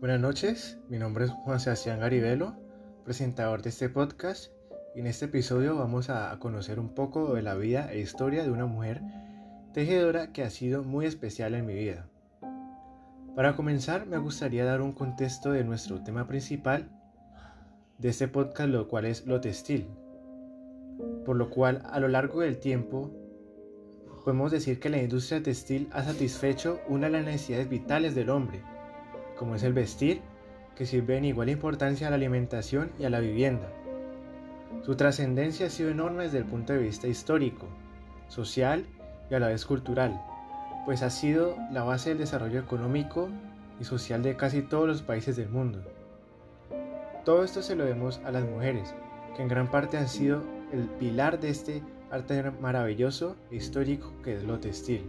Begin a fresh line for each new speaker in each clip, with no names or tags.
Buenas noches, mi nombre es Juan Sebastián Garibelo, presentador de este podcast en este episodio vamos a conocer un poco de la vida e historia de una mujer tejedora que ha sido muy especial en mi vida. Para comenzar me gustaría dar un contexto de nuestro tema principal de este podcast, lo cual es lo textil, por lo cual a lo largo del tiempo podemos decir que la industria textil ha satisfecho una de las necesidades vitales del hombre, como es el vestir, que sirve en igual importancia a la alimentación y a la vivienda. Su trascendencia ha sido enorme desde el punto de vista histórico, social y a la vez cultural, pues ha sido la base del desarrollo económico y social de casi todos los países del mundo. Todo esto se lo debemos a las mujeres, que en gran parte han sido el pilar de este arte maravilloso e histórico que es lo textil.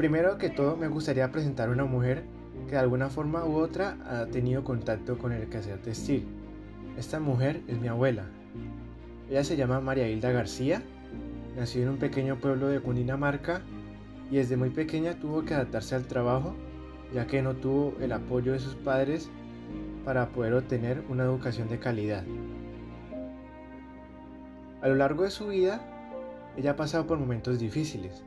Primero que todo me gustaría presentar una mujer que de alguna forma u otra ha tenido contacto con el quehacer textil. Esta mujer es mi abuela. Ella se llama María Hilda García, nació en un pequeño pueblo de Cundinamarca y desde muy pequeña tuvo que adaptarse al trabajo ya que no tuvo el apoyo de sus padres para poder obtener una educación de calidad. A lo largo de su vida, ella ha pasado por momentos difíciles,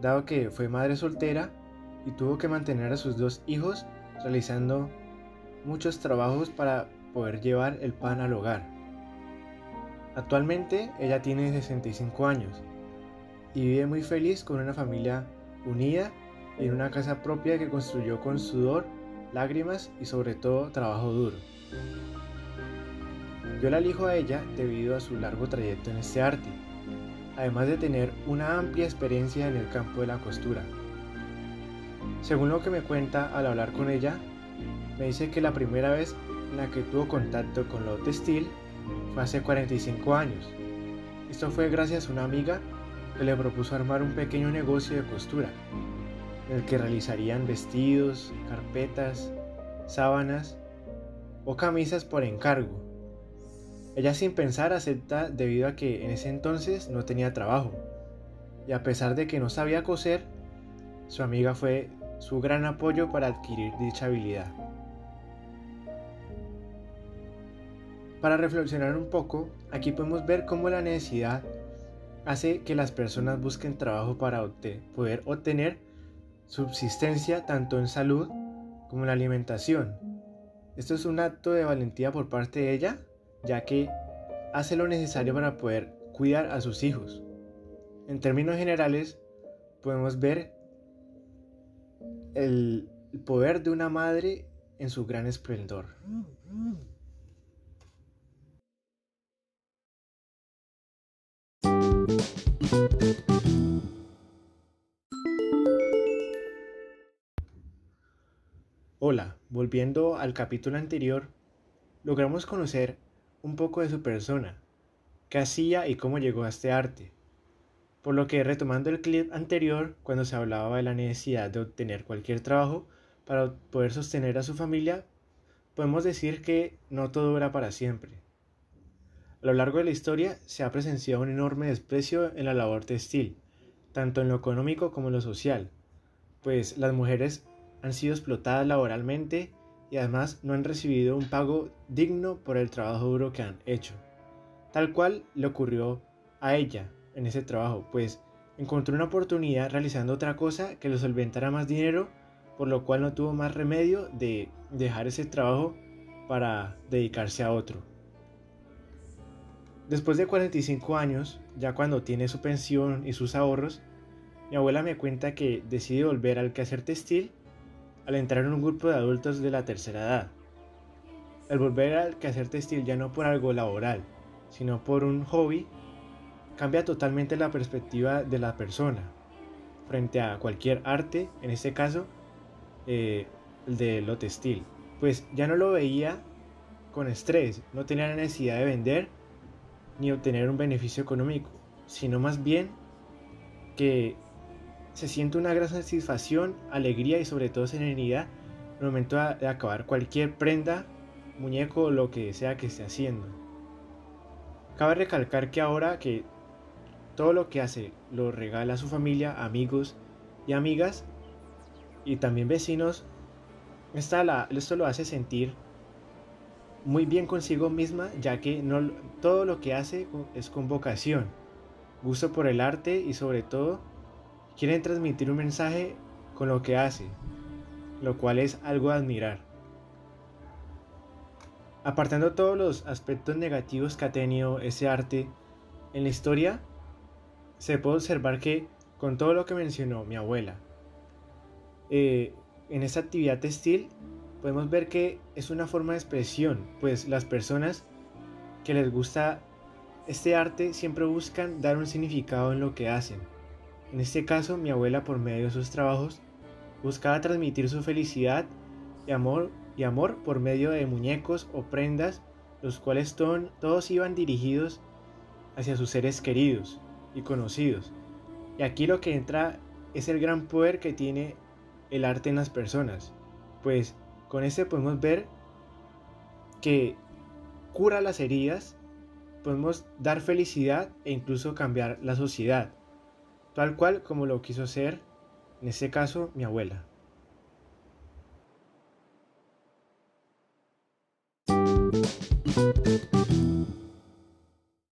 dado que fue madre soltera y tuvo que mantener a sus dos hijos realizando muchos trabajos para poder llevar el pan al hogar. Actualmente ella tiene 65 años y vive muy feliz con una familia unida en una casa propia que construyó con sudor, lágrimas y sobre todo trabajo duro. Yo la elijo a ella debido a su largo trayecto en este arte además de tener una amplia experiencia en el campo de la costura. Según lo que me cuenta al hablar con ella, me dice que la primera vez en la que tuvo contacto con lo textil fue hace 45 años. Esto fue gracias a una amiga que le propuso armar un pequeño negocio de costura, en el que realizarían vestidos, carpetas, sábanas o camisas por encargo ella sin pensar acepta debido a que en ese entonces no tenía trabajo. Y a pesar de que no sabía coser, su amiga fue su gran apoyo para adquirir dicha habilidad. Para reflexionar un poco, aquí podemos ver cómo la necesidad hace que las personas busquen trabajo para poder obtener subsistencia tanto en salud como en la alimentación. Esto es un acto de valentía por parte de ella ya que hace lo necesario para poder cuidar a sus hijos. En términos generales, podemos ver el poder de una madre en su gran esplendor. Hola, volviendo al capítulo anterior, logramos conocer un poco de su persona, qué hacía y cómo llegó a este arte. Por lo que retomando el clip anterior, cuando se hablaba de la necesidad de obtener cualquier trabajo para poder sostener a su familia, podemos decir que no todo era para siempre. A lo largo de la historia se ha presenciado un enorme desprecio en la labor textil, tanto en lo económico como en lo social, pues las mujeres han sido explotadas laboralmente y además no han recibido un pago digno por el trabajo duro que han hecho. Tal cual le ocurrió a ella en ese trabajo, pues encontró una oportunidad realizando otra cosa que le solventara más dinero, por lo cual no tuvo más remedio de dejar ese trabajo para dedicarse a otro. Después de 45 años, ya cuando tiene su pensión y sus ahorros, mi abuela me cuenta que decide volver al quehacer textil al entrar en un grupo de adultos de la tercera edad. Al volver al quehacer textil ya no por algo laboral, sino por un hobby, cambia totalmente la perspectiva de la persona frente a cualquier arte, en este caso eh, de lo textil. Pues ya no lo veía con estrés, no tenía la necesidad de vender ni obtener un beneficio económico, sino más bien que se siente una gran satisfacción, alegría y sobre todo serenidad en el momento de acabar cualquier prenda, muñeco o lo que sea que esté haciendo. Cabe recalcar que ahora que todo lo que hace lo regala a su familia, amigos y amigas y también vecinos esto lo hace sentir muy bien consigo misma, ya que todo lo que hace es con vocación, gusto por el arte y sobre todo quieren transmitir un mensaje con lo que hace, lo cual es algo a admirar. Apartando todos los aspectos negativos que ha tenido ese arte en la historia, se puede observar que con todo lo que mencionó mi abuela, eh, en esta actividad textil podemos ver que es una forma de expresión, pues las personas que les gusta este arte siempre buscan dar un significado en lo que hacen. En este caso, mi abuela por medio de sus trabajos buscaba transmitir su felicidad y amor, y amor por medio de muñecos o prendas, los cuales todos iban dirigidos hacia sus seres queridos y conocidos. Y aquí lo que entra es el gran poder que tiene el arte en las personas, pues con este podemos ver que cura las heridas, podemos dar felicidad e incluso cambiar la sociedad, tal cual como lo quiso hacer, en este caso, mi abuela.